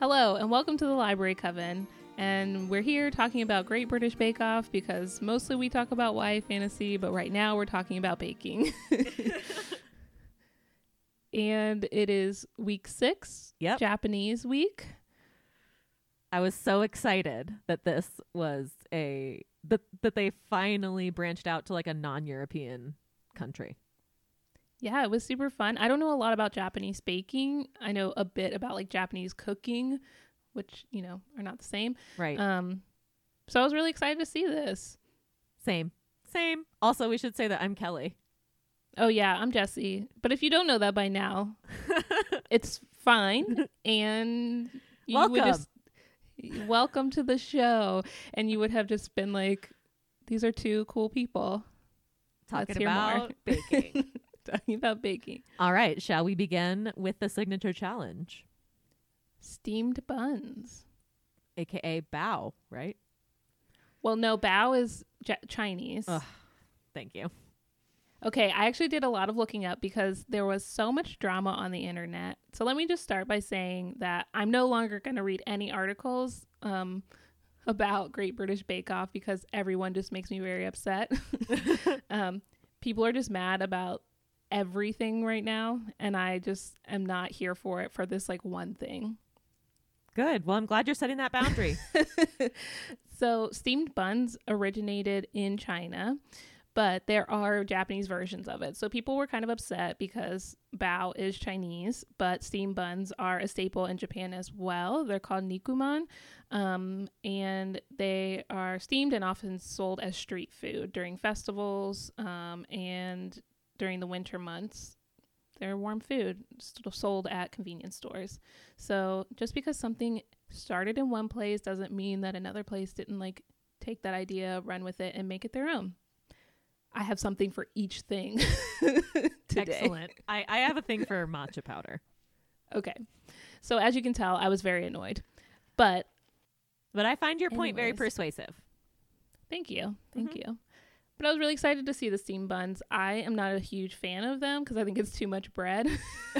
Hello, and welcome to the Library Coven. And we're here talking about Great British Bake Off because mostly we talk about YA fantasy, but right now we're talking about baking. and it is week six, Yep. Japanese week. I was so excited that this was a that that they finally branched out to like a non-European country. Yeah, it was super fun. I don't know a lot about Japanese baking. I know a bit about like Japanese cooking, which, you know, are not the same. Right. Um so I was really excited to see this. Same. Same. Also, we should say that I'm Kelly. Oh yeah, I'm Jesse. But if you don't know that by now, it's fine and you would Welcome. just welcome to the show and you would have just been like these are two cool people Talking Let's hear more. about baking. Talking about baking All right, shall we begin with the signature challenge, steamed buns aka bao, right? well no bao is ja- chinese Ugh. Thank you. okay i actually did a lot of looking up because there was so much drama on the internet so let me just start by saying that i'm no longer going to read any articles um, about great british bake off because everyone just makes me very upset um, people are just mad about everything right now and i just am not here for it for this like one thing Good. Well, I'm glad you're setting that boundary. so steamed buns originated in china but there are japanese versions of it so people were kind of upset because bao is chinese but steamed buns are a staple in japan as well they're called nikuman um, and they are steamed and often sold as street food during festivals um, and during the winter months they're warm food sold at convenience stores so just because something started in one place doesn't mean that another place didn't like take that idea, run with it, and make it their own. I have something for each thing today. Excellent. I, I have a thing for matcha powder, Okay. So as you can tell, I was very annoyed. But but I find your point very persuasive. thank you. Thank Mhm. you. But I was really excited to see the steam buns. I am not a huge fan of them because I think it's too much bread.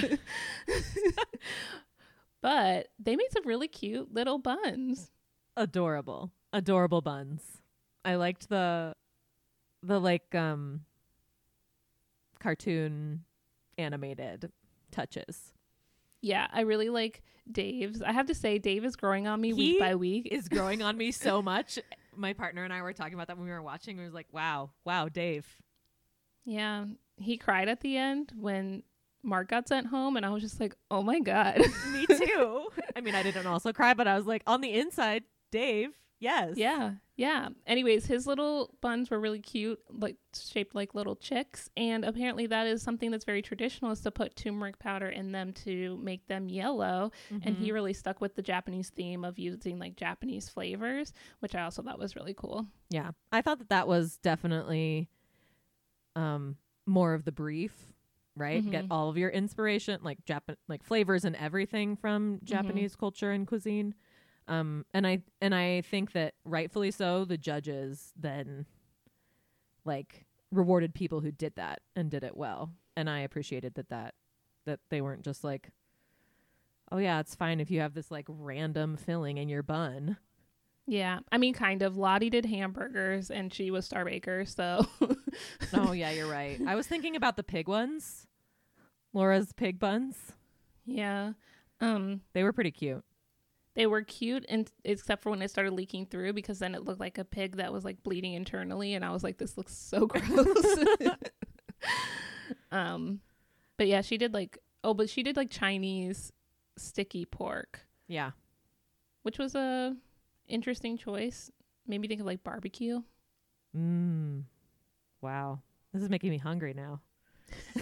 but they made some really cute little buns. adorable adorable buns i liked the the like um cartoon animated touches Yeah, I really like Dave's. I have to say, Dave is growing on me He week by week. is growing on me so much my partner and i were talking about that when we were watching we was like wow wow dave. Yeah, he cried at the end when Mark got sent home, and I was just like, oh my god. me too. I mean i didn't also cry but i was like on the inside dave yes. Yeah, yeah. Anyways, his little buns were really cute, like shaped like little chicks, and apparently that is something that's very traditional is to put turmeric powder in them to make them yellow. And he Mhm. really stuck with the Japanese theme of using like Japanese flavors, which I also thought was really cool. yeah i thought that that was definitely um more of the brief right get Mhm. all of your inspiration like Japan like flavors and everything from Mm-hmm. japanese culture and cuisine um and i and i think that rightfully so the judges then like rewarded people who did that and did it well and i appreciated that that that they weren't just like oh yeah it's fine if you have this like random filling in your bun Yeah, I mean, kind of. Lottie did hamburgers, and she was Star Baker, so oh yeah, you're right. I was thinking about the pig ones. Laura's pig buns. yeah. Um, They were pretty cute. They were cute, and except for when it started leaking through, because then it looked like a pig that was like bleeding internally, and I was like, this looks so gross. um, but yeah, she did like oh, but she did like Chinese sticky pork, Yeah. which was a interesting choice. Made me think of like barbecue. Mmm. Wow. This is making me hungry now.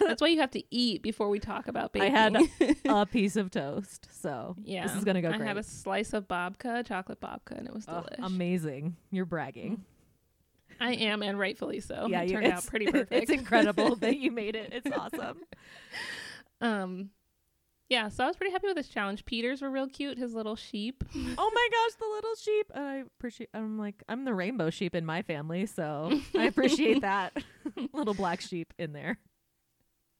That's why you have to eat before we talk about baking. I had a piece of toast, so Yeah. this is gonna go I great. had a slice of babka, chocolate babka, and it was Ugh, delish. amazing. You're bragging. I am, and rightfully so. yeah, it you, turned out pretty perfect. It's incredible that you made it. It's awesome. um, yeah, so I was pretty happy with this challenge. Peter's were real cute. His little sheep. oh my gosh, the little sheep. And I appreciate. I'm like I'm the rainbow sheep in my family, so I appreciate that little black sheep in there.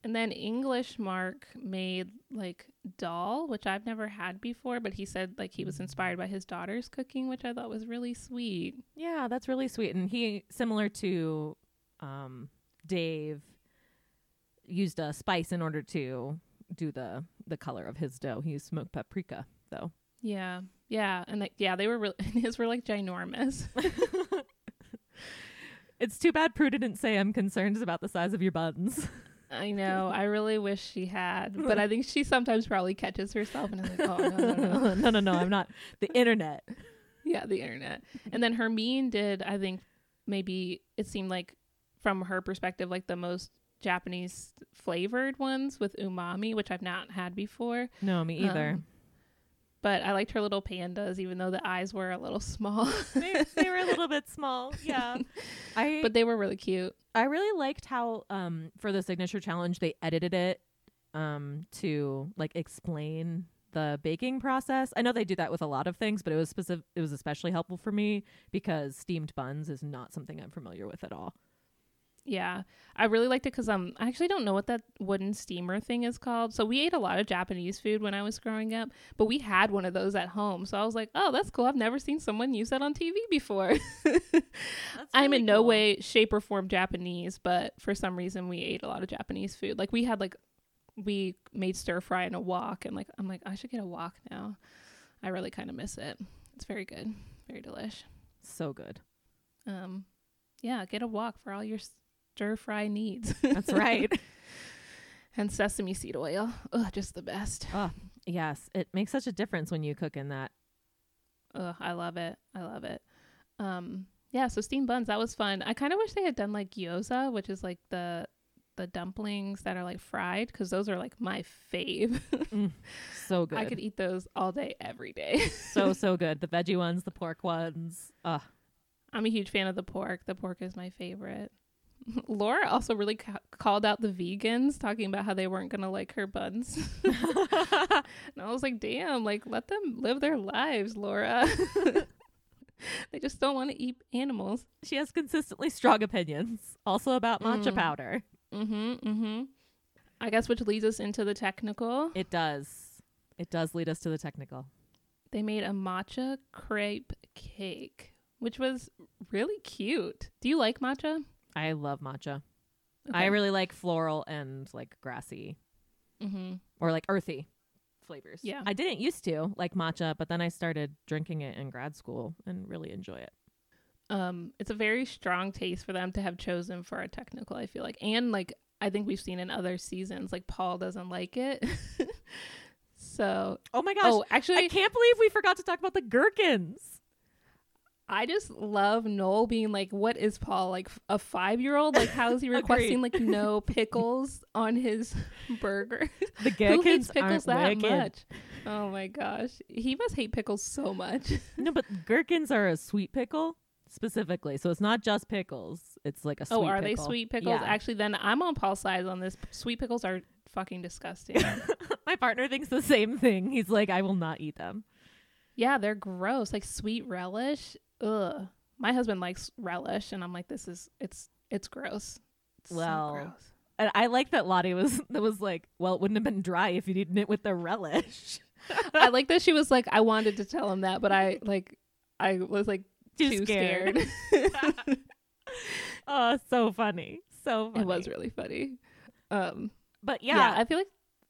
And then English Mark made like dal, which I've never had before, but he said like he was inspired by his daughter's cooking, which I thought was really sweet. Yeah, that's really sweet. And he, similar to um, Dave, used a spice in order to do the the color of his dough. He used smoked paprika, though. Yeah. Yeah, and like yeah, they were really his were like ginormous. It's too bad Prue didn't say I'm concerned about the size of your buns. I know. I really wish she had, but I think she sometimes probably catches herself and is like, "Oh no, no, no." no, no, no. I'm not. The internet. yeah, the internet. And then Hermine did, I think, maybe it seemed like from her perspective, like the most Japanese flavored ones with umami, which I've not had before. No, me either. Um, but I liked her little pandas, even though the eyes were a little small. they, they were a little bit small. Yeah. I but they were really cute. I really liked how um for the signature challenge they edited it um to like explain the baking process. I know they do that with a lot of things, but it was specific it was especially helpful for me because steamed buns is not something I'm familiar with at all. Yeah, I really liked it because um, I actually don't know what that wooden steamer thing is called. So we ate a lot of Japanese food when I was growing up, but we had one of those at home. So I was like, oh, that's cool. I've never seen someone use that on TV before. I'm in no way, shape, or form Japanese, but for some reason we ate a lot of Japanese food. Like we had like we made stir fry and a wok, and like I'm like I should get a wok now. I really kind of miss it. It's very good, very delish. So good. Um, yeah, get a wok for all your stir fry needs. That's right. and sesame seed oil. Ugh, just the best. oh, yes. It makes such a difference when you cook in that. Ugh, I love it. I love it. Um, yeah, so steamed buns, that was fun. I kind of wish they had done like gyoza, which is like the the dumplings that are like fried because those are like my fave. So good. I could eat those all day, every day. so so good. The veggie ones, the pork ones. Ugh. I'm a huge fan of the pork. The pork is my favorite. Laura also really ca- called out the vegans, talking about how they weren't gonna like her buns. and I was like, "Damn! Like, let them live their lives, Laura. they just don't want to eat animals." She has consistently strong opinions, also about matcha Mm. powder. Mm-hmm. Mm-hmm. I guess which leads us into the technical. It does. It does lead us to the technical. They made a matcha crepe cake, which was really cute. Do you like matcha? I love matcha. I really like floral and like grassy Mm-hmm. or like earthy flavors. Yeah. I didn't used to like matcha, but then I started drinking it in grad school and really enjoy it. um it's a very strong taste for them to have chosen for a technical i feel like and like i think we've seen in other seasons like paul doesn't like it so Oh my gosh. oh actually I can't believe we forgot to talk about the gherkins. I just love Noel being like, "What is Paul like? A five year old? Like, how is he requesting like no pickles on his burger? The Who hates gherkins pickles aren't that wicked. much? Oh my gosh, he must hate pickles so much. No, but gherkins are a sweet pickle specifically, so it's not just pickles. It's like a oh, sweet oh, are pickle. they sweet pickles? Yeah. Actually, then I'm on Paul's side on this. Sweet pickles are fucking disgusting. My partner thinks the same thing. He's like, I will not eat them. yeah, they're gross. Like sweet relish. Ugh. My husband likes relish, and I'm like, this is it's it's gross. It's so Well, gross. And I like that Lottie was that was like, well, it wouldn't have been dry if you'd eaten it with the relish. I like that she was like, I wanted to tell him that, but I like, I was like Too too, scared. scared. oh, so funny. So funny. it was really funny. Um, But yeah. yeah, I feel like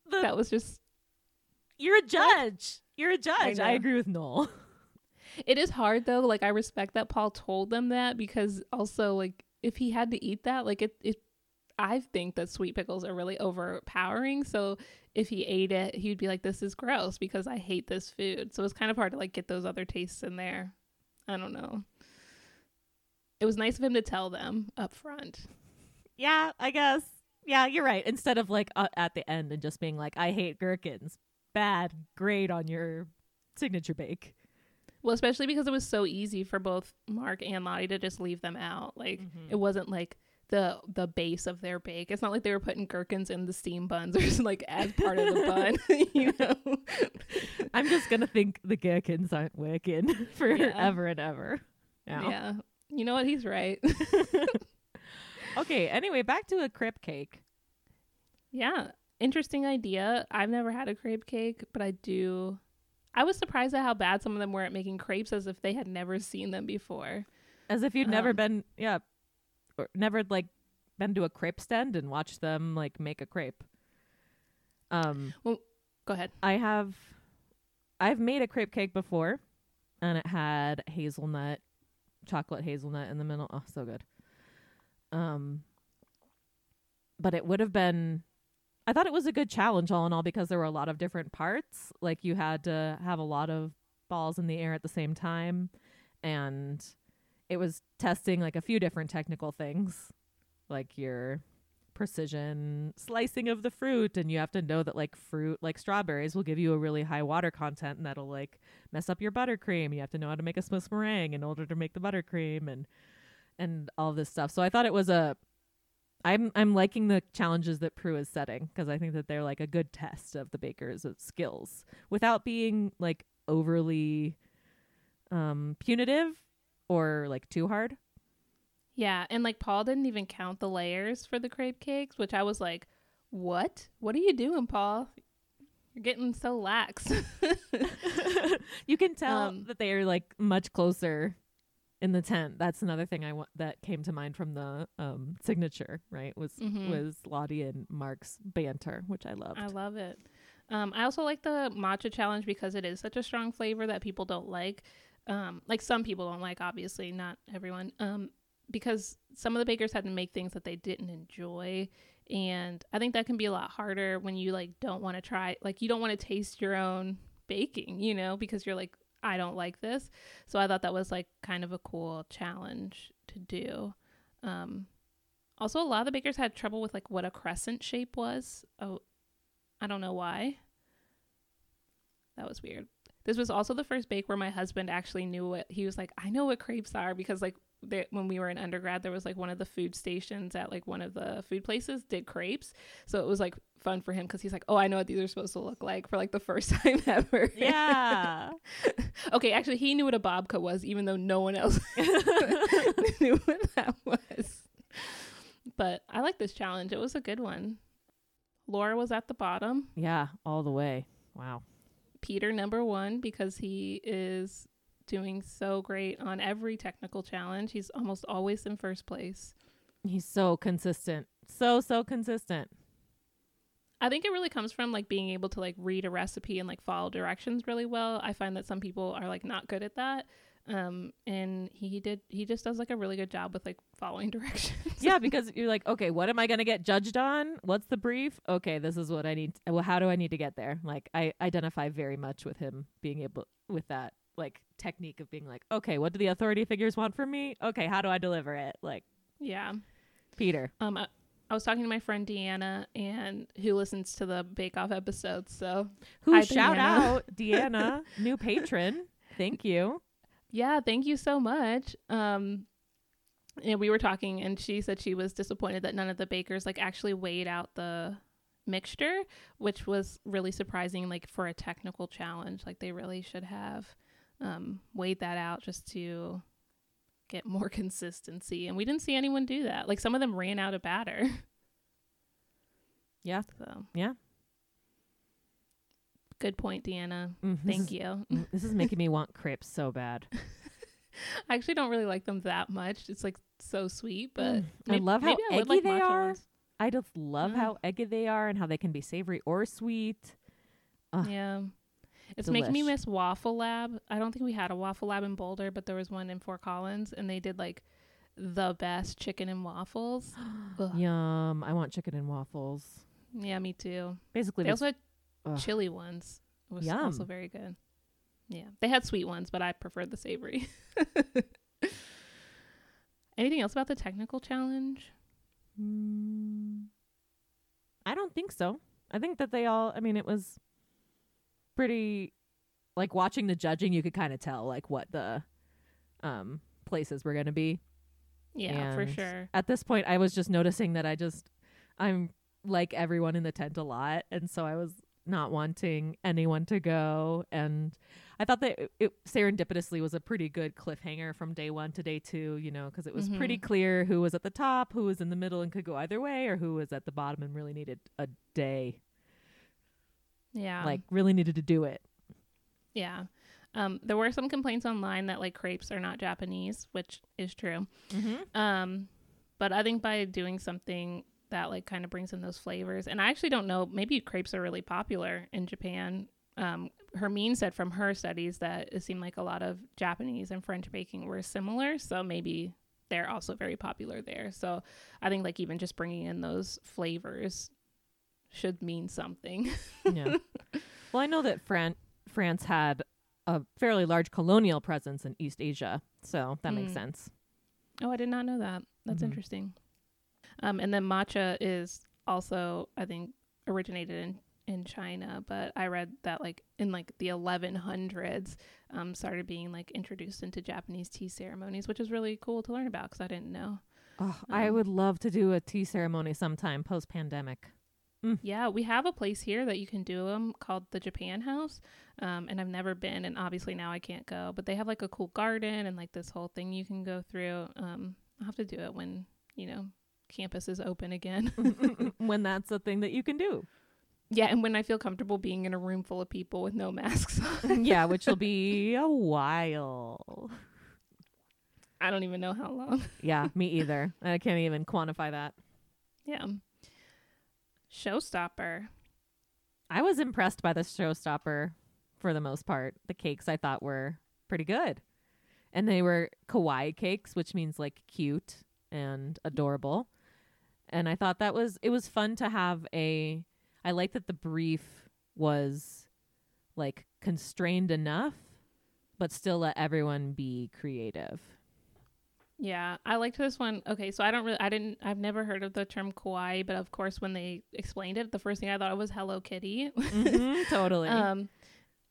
the- that was just. you're a judge. You're a judge. I, know. agree with Noel. It is hard though. Like I respect that Paul told them that because also like if he had to eat that, like it, it, I think that sweet pickles are really overpowering. So if he ate it, he'd be like, "This is gross" because I hate this food. So it's kind of hard to like get those other tastes in there. I don't know. It was nice of him to tell them up front. Yeah, I guess. Yeah, you're right. Instead of like uh, at the end and just being like, I hate gherkins. Bad grade on your signature bake. Well, especially because it was so easy for both Mark and Lottie to just leave them out. Like mm-hmm. it wasn't like the the base of their bake. It's not like they were putting gherkins in the steam buns or like as part of the bun. you know? I'm just gonna think the gherkins aren't working forever and ever. Yeah. Yeah. You know what? He's right. Okay. Anyway, back to a crepe cake. Yeah, interesting idea. I've never had a crepe cake, but I do. I was surprised at how bad some of them were at making crepes, as if they had never seen them before. As if you'd never Um, been, yeah, or never like been to a crepe stand and watched them like make a crepe. Um, well, Go ahead. I have, I've made a crepe cake before, and it had hazelnut, chocolate hazelnut in the middle. Oh, so good. Um, but it would have been. I thought it was a good challenge all in all because there were a lot of different parts. Like you had to have a lot of balls in the air at the same time, and it was testing like a few different technical things, like your precision slicing of the fruit and you have to know that like fruit like strawberries will give you a really high water content and that'll like mess up your buttercream you have to know how to make a Swiss meringue in order to make the buttercream and and all this stuff so i thought it was a i'm i'm liking the challenges that prue is setting because i think that they're like a good test of the baker's skills without being like overly um punitive or like too hard Yeah, and like Paul didn't even count the layers for the crepe cakes, which I was like, "What? What are you doing, Paul? You're getting so lax." you can tell Um, that they are like much closer in the tent. That's another thing I want that came to mind from the um signature, right? Was Mhm. was Lottie and Mark's banter, which I loved. I love it. Um, I also like the matcha challenge because it is such a strong flavor that people don't like. Um, like some people don't like, obviously, not everyone. Um, because some of the bakers had to make things that they didn't enjoy, and I think that can be a lot harder when you like don't want to try, like you don't want to taste your own baking, you know, because you're like, I don't like this. So I thought that was like kind of a cool challenge to do. Um, also, a lot of the bakers had trouble with like what a crescent shape was. Oh, I don't know why. That was weird. This was also the first bake where my husband actually knew what he was like. I know what crepes are because like they, when we were in undergrad, there was like one of the food stations at like one of the food places did crepes, so it was like fun for him because he's like, oh, I know what these are supposed to look like for like the first time ever. yeah. okay, actually, he knew what a babka was, even though no one else knew what that was. But I like this challenge. It was a good one. Laura was at the bottom. yeah, all the way. Wow. Peter number one because he is doing so great on every technical challenge. He's almost always in first place. He's so consistent. So so consistent. I think it really comes from like being able to like read a recipe and like follow directions really well. I find that some people are like not good at that. Um and he did he just does like a really good job with like following directions. yeah, because you're like, okay, what am I going to get judged on? What's the brief? Okay, this is what I need. Well, how do I need to get there? Like, I identify very much with him being able with that like technique of being like, okay, what do the authority figures want from me? Okay, how do I deliver it? Like yeah. Peter. Um I, I was talking to my friend Deanna and who listens to the Bake Off episodes, so Who Hi, shout Deanna. out Deanna, new patron. Thank you. Yeah, thank you so much. Um and we were talking and she said she was disappointed that none of the bakers like actually weighed out the mixture, which was really surprising like for a technical challenge. Like they really should have um weighed that out just to get more consistency. And we didn't see anyone do that. Like some of them ran out of batter. Yeah. So Yeah. good point, Deanna. Mm, this Thank you. This is making me want crepes so bad. I actually don't really like them that much. It's like so sweet, but Mm, I love how I eggy like they are. ones. I just love Mm. how eggy they are and how they can be savory or sweet. Ugh. Yeah. It's making me miss Waffle Lab. I don't think we had a Waffle Lab in Boulder, but there was one in Fort Collins and they did like the best chicken and waffles. Yum. I want chicken and waffles. Yeah, me too. Basically, They also had chili ones. It was Yum. also very good. Yeah. They had sweet ones, but I preferred the savory. Anything else about the technical challenge? Mm, I don't think so. I think that they all. I mean, it was pretty. Like watching the judging, you could kind of tell like what the um places were going to be. Yeah, for sure. At this point, I was just noticing that I just I'm like everyone in the tent a lot, and so I was not wanting anyone to go and I thought that it, it serendipitously was a pretty good cliffhanger from day 1 to day 2, you know, cuz it was pretty Mhm. clear who was at the top, who was in the middle and could go either way or who was at the bottom and really needed a day. Yeah. Like really needed to do it. yeah. Um, there were some complaints online that like crepes are not Japanese, which is true. Mhm. Um, but I think by doing something that like kind of brings in those flavors, and I actually don't know, maybe crepes are really popular in Japan. Um, Hermine said from her studies that it seemed like a lot of Japanese and French baking were similar, so maybe they're also very popular there. So I think like even just bringing in those flavors should mean something. yeah. Well, I know that Fran- France had a fairly large colonial presence in East Asia, so that makes Mm. sense. Oh, I did not know that. That's Mhm. interesting. Um, and then matcha is also, I think, originated in in China, but I read that like in like the 1100s, um, started being like introduced into Japanese tea ceremonies, which is really cool to learn about because I didn't know. Oh, I Um, would love to do a tea ceremony sometime post pandemic. Yeah, we have a place here that you can do them called the Japan House, um, and I've never been, and obviously now I can't go. But they have like a cool garden and like this whole thing you can go through. Um, I'll have to do it when you know campus is open again. when that's a thing that you can do. Yeah, and when I feel comfortable being in a room full of people with no masks on. yeah, which will be a while. I don't even know how long. Yeah, me either. I can't even quantify that. Yeah. Showstopper. I was impressed by the showstopper for the most part. The cakes I thought were pretty good. And they were kawaii cakes, which means like cute and adorable. And I thought that was it was fun to have a I like that the brief was like constrained enough but still let everyone be creative. Yeah, I liked this one. Okay, so I don't really, I didn't, I've never heard of the term kawaii, but of course, when they explained it, the first thing I thought of was Hello Kitty. Mhm, totally. um,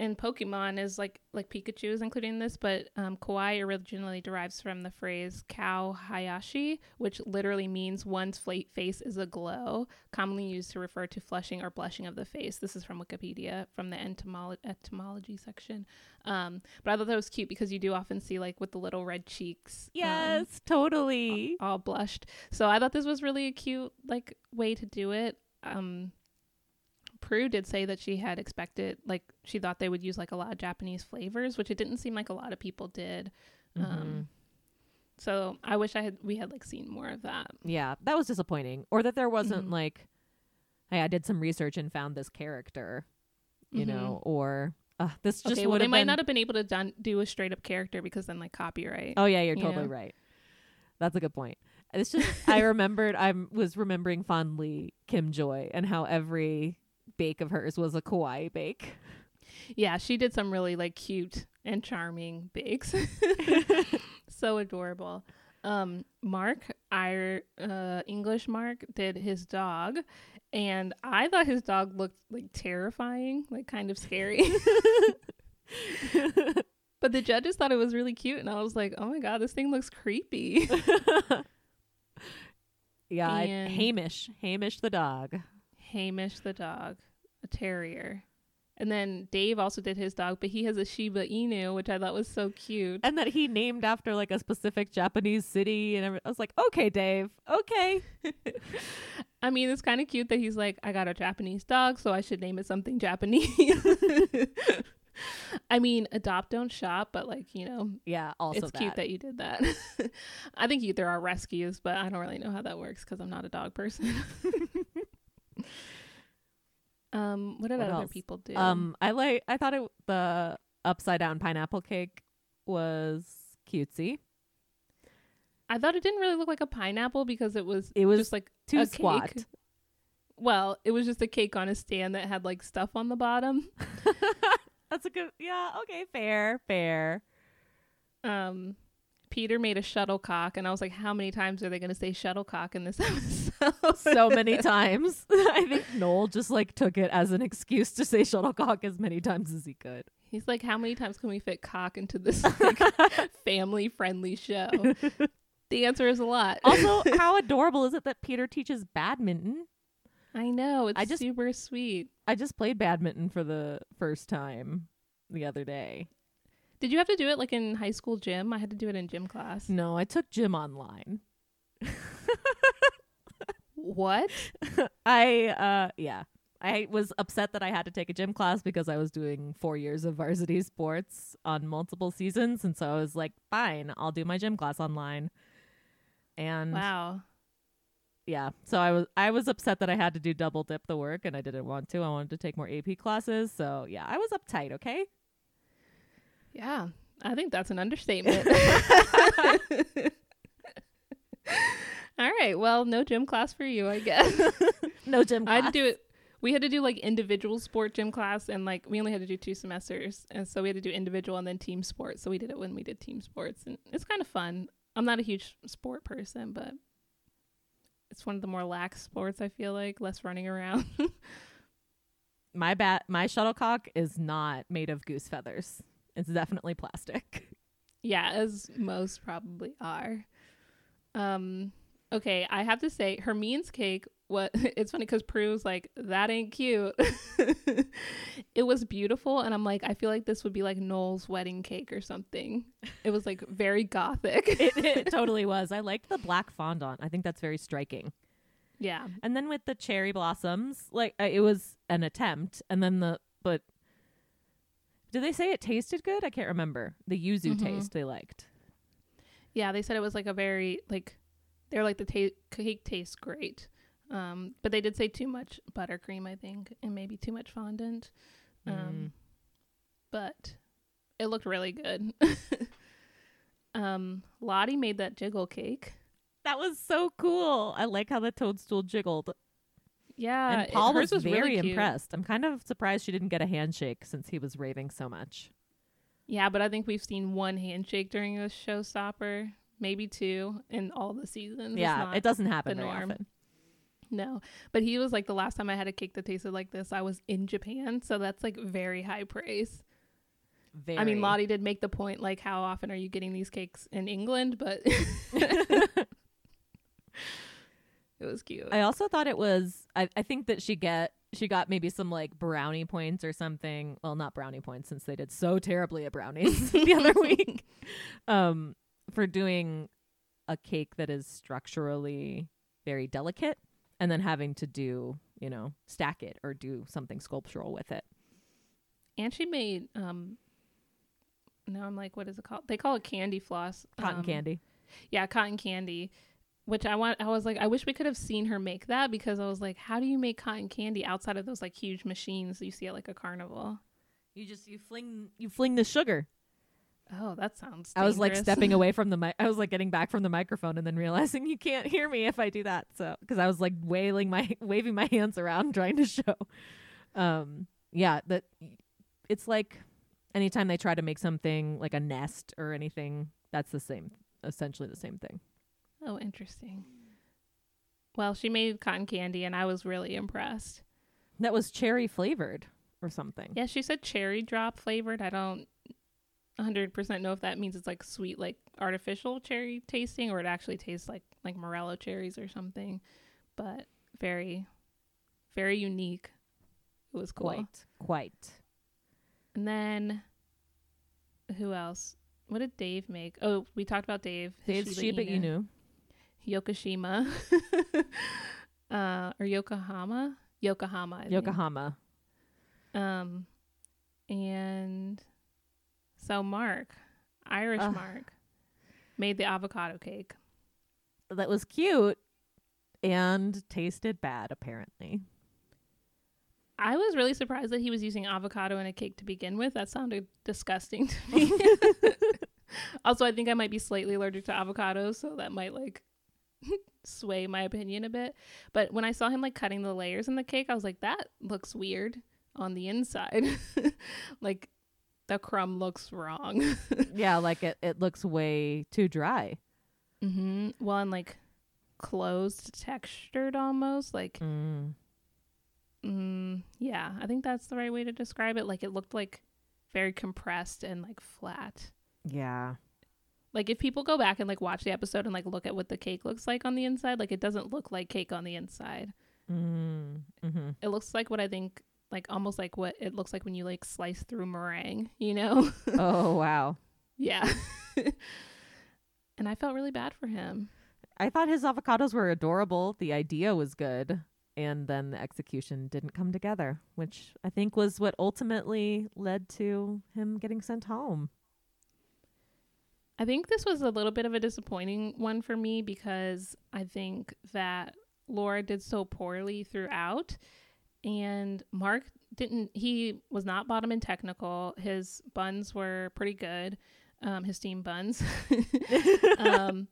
and Pokemon is like like Pikachu is including this, but um, kawaii originally derives from the phrase "kao hayashi," which literally means one's face is aglow, commonly used to refer to flushing or blushing of the face. This is from Wikipedia from the entomolo- etymology section. Um, but I thought that was cute because you do often see like with the little red cheeks. um, yes, totally. all blushed. So I thought this was really a cute like way to do it. Um Prue did say that she had expected like she thought they would use like a lot of Japanese flavors, which it didn't seem like a lot of people did. Mhm. Um so I wish I had we had like seen more of that. Yeah, that was disappointing. Or that there wasn't Mhm. like, hey, I did some research and found this character, you Mhm. know, or uh, this just okay, well they have might not have been able to done do a straight up character because then like copyright. oh yeah, you're you totally know? right. That's a good point. It's just I remembered I was remembering fondly Kim Joy and how every bake of hers was a kawaii bake. Yeah, she did some really like cute and charming bakes. so adorable. Um, Mark, our uh, English Mark, did his dog, and I thought his dog looked like terrifying, like kind of scary. but the judges thought it was really cute, and I was like, "Oh my god, this thing looks creepy." yeah, And- Hamish, Hamish the dog. Hamish the dog, a terrier. And then Dave also did his dog, but he has a Shiba Inu, which I thought was so cute. And that he named after like a specific Japanese city and I was like, "Okay, Dave. Okay." I mean, it's kind of cute that he's like, I got a Japanese dog, so I should name it something Japanese. I mean, adopt, don't shop, but like, you know, Yeah, also it's cute that you did that. I think you, there are rescues, but I don't really know how that works because I'm not a dog person. Um, what did What other else? people do? Um, I like. I thought it the upside down pineapple cake was cutesy. I thought it didn't really look like a pineapple because it was It was just like Too squat. cake. Well, it was just a cake on a stand that had like stuff on the bottom. That's a good. Yeah. Okay. Fair. Fair. um Peter made a shuttlecock and I was like, how many times are they gonna say shuttlecock in this episode? So many times. I think Noel just like took it as an excuse to say shuttlecock as many times as he could. He's like, How many times can we fit cock into this like, family friendly show? The answer is a lot. Also, how adorable is it that Peter teaches badminton? I know it's I just- super sweet. I just played badminton for the first time the other day. Did you have to do it like in high school gym? I had to do it in gym class. No, I took gym online. What? I uh yeah. I was upset that I had to take a gym class because I was doing 4 years of varsity sports on multiple seasons and so I was like, "Fine, I'll do my gym class online." And Wow. yeah, so I was I was upset that I had to do double dip the work and I didn't want to. I wanted to take more AP classes. So, yeah, I was uptight, okay? Yeah. I think that's an understatement. All right. Well, no gym class for you, I guess. No gym I class. had to do it. We had to do like individual sport gym class, and like we only had to do two semesters, and so we had to do individual and then team sports. So we did it when we did team sports, and it's kind of fun. I'm not a huge sport person, but it's one of the more lax sports. I feel like less running around. my bat my shuttlecock is not made of goose feathers. It's definitely plastic. yeah, as most probably are. Um. Okay, I have to say, Hermine's cake. What it's funny because Prue's like that ain't cute. it was beautiful, and I'm like, I feel like this would be like Noel's wedding cake or something. It was like very gothic. it, it totally was. I liked the black fondant. I think that's very striking. yeah, And then with the cherry blossoms, like it was an attempt. And then the but did they say it tasted good? I can't remember. The yuzu Mhm. taste they liked. yeah. They said it was like a very like they're like the ta- cake tastes great. Um, but they did say too much buttercream, I think, and maybe too much fondant. Um, Mm. but it looked really good. um, Lottie made that jiggle cake. That was so cool. I like how the toadstool jiggled. Yeah, and Uh, it- Paul was, was very really impressed. I'm kind of surprised she didn't get a handshake since he was raving so much. Yeah, but I think we've seen one handshake during this showstopper, maybe two in all the seasons. Yeah, it doesn't happen very often. No, but he was like the last time I had a cake that tasted like this, I was in Japan, so that's like very high praise. Very. I mean, Lottie did make the point like, how often are you getting these cakes in England? But it was cute. I also thought it was. I, I think that she get she got maybe some like brownie points or something. Well, not brownie points since they did so terribly at brownies the other week. Um, for doing a cake that is structurally very delicate, and then having to do you know stack it or do something sculptural with it. and she made um. Now I'm like, what is it called? They call it candy floss. Cotton um, candy. Yeah, cotton candy. Which I want. I was like, I wish we could have seen her make that because I was like, how do you make cotton candy outside of those like huge machines you see at like a carnival? You just you fling you fling the sugar. Oh, that sounds. I was like stepping away from the mic. I was like getting back from the microphone and then realizing you can't hear me if I do that. So because I was like wailing my waving my hands around trying to show. Um, yeah, that it's like anytime they try to make something like a nest or anything, that's the same, essentially the same thing. Oh, interesting. Well, she made cotton candy, and I was really impressed. That was cherry flavored or something. Yeah, she said cherry drop flavored. I don't 100% know if that means it's like sweet, like artificial cherry tasting, or it actually tastes like like morello cherries or something. But very, very unique. It was cool. Quite, quite. And then, who else? What did Dave make? Oh, we talked about Dave. Dave's Shiba Shiba Inu. Yokoshima, uh, or Yokohama, Yokohama, I think. Yokohama. Um, and so Mark, Irish Ugh. Mark, made the avocado cake. That was cute and tasted bad apparently. I was really surprised that he was using avocado in a cake to begin with. That sounded disgusting to me. also, I think I might be slightly allergic to avocados, so that might like sway my opinion a bit. But when I saw him like cutting the layers in the cake, I was like, that looks weird on the inside. like the crumb looks wrong. yeah, like it, it looks way too dry. mm-hmm. Well, and like closed textured almost. Like, Mm. mm, yeah, I think that's the right way to describe it. Like, it looked like very compressed and like flat. Yeah. Like if people go back and like watch the episode and like look at what the cake looks like on the inside, like it doesn't look like cake on the inside. Mm, hmm It looks like what I think, like almost like what it looks like when you like slice through meringue, you know? oh wow. yeah. and I felt really bad for him. I thought his avocados were adorable. The idea was good. And then the execution didn't come together, which I think was what ultimately led to him getting sent home. I think this was a little bit of a disappointing one for me because I think that Laura did so poorly throughout and Mark didn't he was not bottom in technical. His buns were pretty good. Um his steam buns. um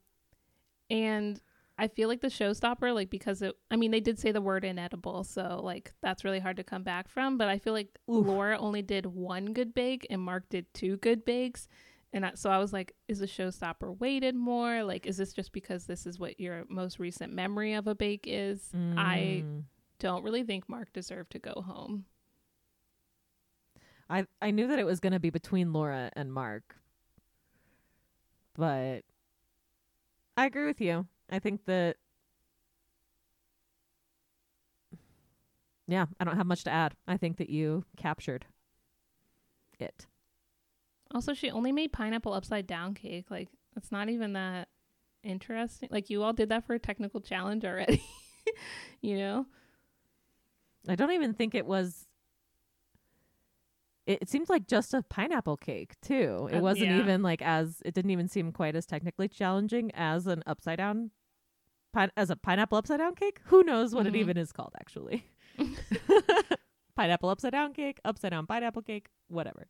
and I feel like the showstopper, like because it, I mean, they did say the word inedible, so like that's really hard to come back from. But I feel like Oof. Laura only did one good bake and Mark did two good bakes. And I, so I was like, is the showstopper weighted more? Like, is this just because this is what your most recent memory of a bake is? I Mm. don't really think Mark deserved to go home. I I knew that it was going to be between Laura and Mark. But I agree with you. I think that Yeah, I don't have much to add. I think that you captured it. Also, she only made pineapple upside down cake. Like, it's not even that interesting. Like, you all did that for a technical challenge already, you know? I don't even think it was it, it seemed like just a pineapple cake too. It Uh, wasn't yeah. even like as it didn't even seem quite as technically challenging as an upside down pine, as a pineapple upside down cake. Who knows what Mhm. it even is called actually? pineapple upside down cake, upside down pineapple cake, whatever.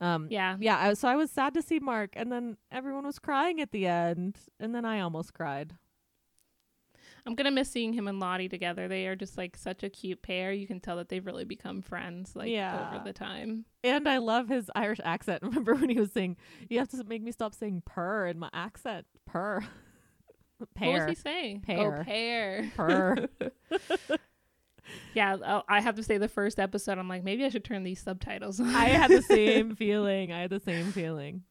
Um Yeah. yeah, I, so I was sad to see Mark and then everyone was crying at the end and then I almost cried. I'm going to miss seeing him and Lottie together. They are just like such a cute pair. You can tell that they've really become friends like Yeah. over the time. And I love his Irish accent. Remember when he was saying, "You have to make me stop saying purr in my accent." Purr. What was he saying? Pear. Oh, pear. Purr. Yeah, oh, I'll- have to say the first episode, I'm like, maybe I should turn these subtitles on. I had the same feeling. I had the same feeling.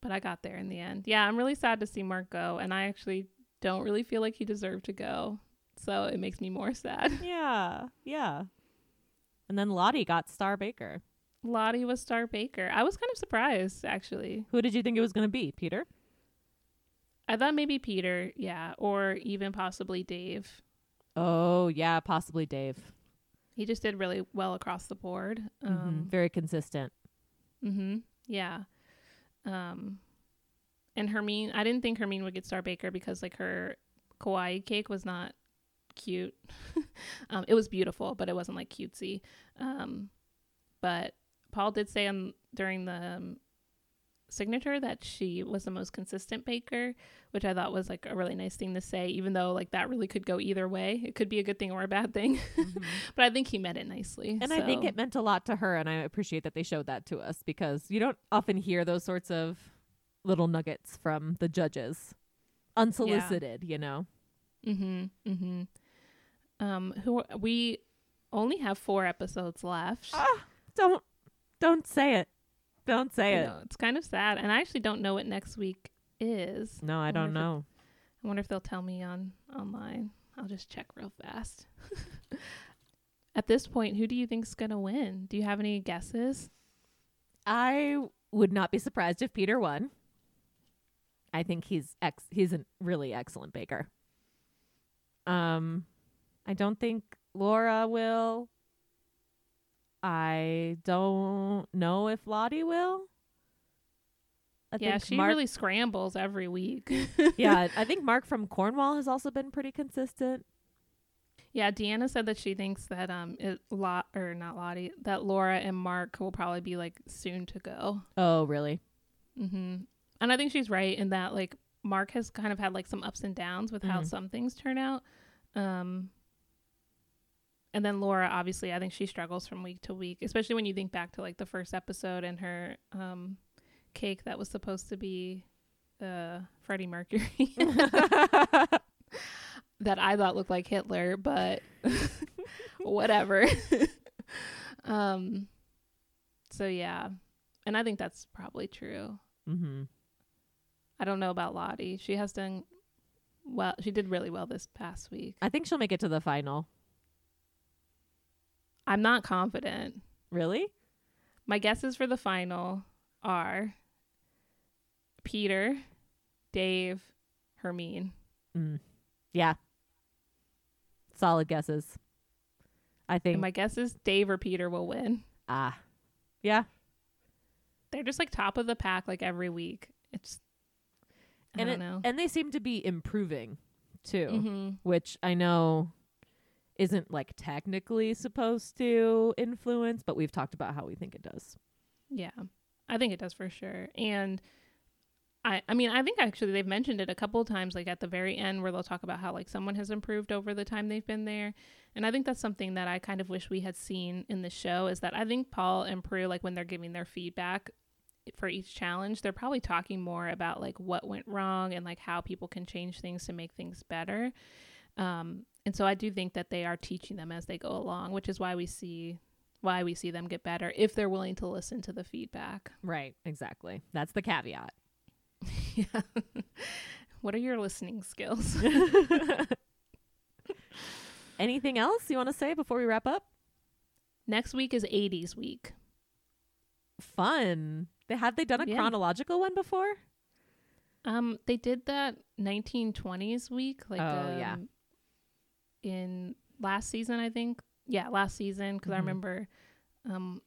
but I got there in the end. Yeah, I'm really sad to see Mark go, and I actually don't really feel like he deserved to go. So it makes me more sad. Yeah. Yeah. And then Lottie got Star Baker. Lottie was Star Baker. I was kind of surprised, actually. Who did you think it was going to be? Peter? I thought maybe Peter, yeah, or even possibly Dave. Oh, yeah, possibly Dave. He just did really well across the board. Mhm. Um, Very consistent. mm-hmm, yeah. Um, and Hermine, I didn't think Hermine would get Star Baker because like her kawaii cake was not cute. um, it was beautiful, but it wasn't like cutesy. Um, but Paul did say um, during the um, signature that she was the most consistent baker, which I thought was like a really nice thing to say, even though like that really could go either way. It could be a good thing or a bad thing. but I think he meant it nicely. And I think it meant a lot to her, and I appreciate that they showed that to us because you don't often hear those sorts of little nuggets from the judges, unsolicited. You know, Mm-hmm. Mm-hmm. Um, who we only have four episodes left. ah, don't don't say it, don't say I it. know, it's kind of sad, and I actually don't know what next week is. No, I wonder don't if it- know. I wonder if they'll tell me on online. I'll just check real fast. At this point, who do you think's gonna win? Do you have any guesses? I would not be surprised if Peter won. I think he's ex- he's a really excellent baker. Um, I don't think Laura will. I don't know if Lottie will. I yeah, think she Mark, really scrambles every week. yeah, I think Mark from Cornwall has also been pretty consistent. yeah, Deanna said that she thinks that um, it, Lot or not Lottie, that Laura and Mark will probably be like soon to go. Oh, really? Mm-hmm. And I think she's right in that like Mark has kind of had like some ups and downs with how Mhm. some things turn out. Um, and then Laura, obviously, I think she struggles from week to week, especially when you think back to like the first episode and her um, cake that was supposed to be uh, Freddie Mercury that I thought looked like Hitler, but whatever. um, so yeah, and I think that's probably true. mm-hmm. I don't know about Lottie. She has done well. She did really well this past week. I think she'll make it to the final. I'm not confident. Really? My guesses for the final are Peter, Dave, Hermine. Mm. Yeah. Solid guesses. I think. And my guess is Dave or Peter will win. ah. Yeah. They're just like top of the pack like every week. It's I and don't it, know. and they seem to be improving too, hmm which I know isn't like technically supposed to influence, but we've talked about how we think it does. Yeah, I think it does for sure. And I, I mean, I think actually they've mentioned it a couple times, like at the very end, where they'll talk about how like someone has improved over the time they've been there. And I think that's something that I kind of wish we had seen in the show is that I think Paul and Prue, like when they're giving their feedback for each challenge, they're probably talking more about like what went wrong and like how people can change things to make things better. Um, and so I do think that they are teaching them as they go along, which is why we see why we see them get better if they're willing to listen to the feedback. Right. Exactly. That's the caveat. yeah. what are your listening skills? Anything else you want to say before we wrap up? Next week is 80s week. Fun. They have they done a Yeah. chronological one before? Um, they did that 1920s week, like Oh, yeah. In last season, I think. Yeah, last season because I Mhm. remember, um,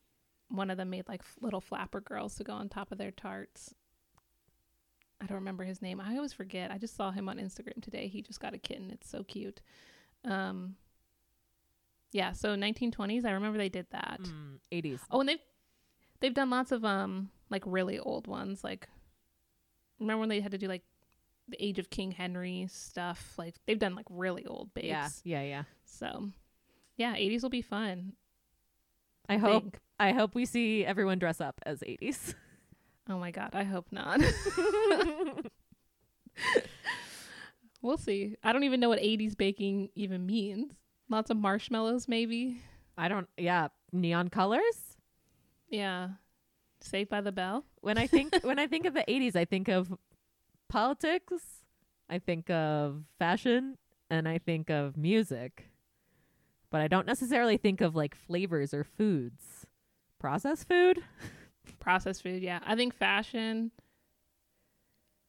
one of them made like f- little flapper girls to go on top of their tarts. I don't remember his name. I always forget. I just saw him on Instagram today. He just got a kitten. It's so cute. Um, yeah. So 1920s. I remember they did that. Mm, 80s. Oh, and they've they've done lots of um like really old ones. Like remember when they had to do like the Age of King Henry stuff? Like they've done like really old babes. Yeah. Yeah, yeah. So yeah, eighties will be fun. I I hope think. I hope we see everyone dress up as 80s. Oh my god, I hope not. we'll see. I don't even know what eighties baking even means. Lots of marshmallows, maybe. I don't yeah, neon colors? Yeah. Saved by the Bell. When I think when I think of the 80s, I think of politics, I think of fashion, and I think of music. But I don't necessarily think of like flavors or foods. Processed food? processed food yeah i think fashion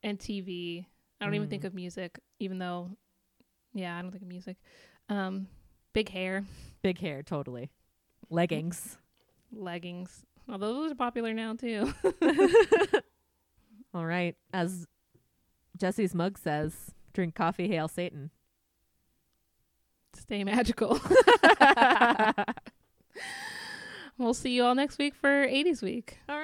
and tv i don't even think Mm. of music even though yeah i don't think of music um big hair Big hair, totally. Leggings. leggings although those are popular now too All right. As Jesse's mug says, drink coffee, hail Satan. stay magical. We'll see you all next week for 80s week. All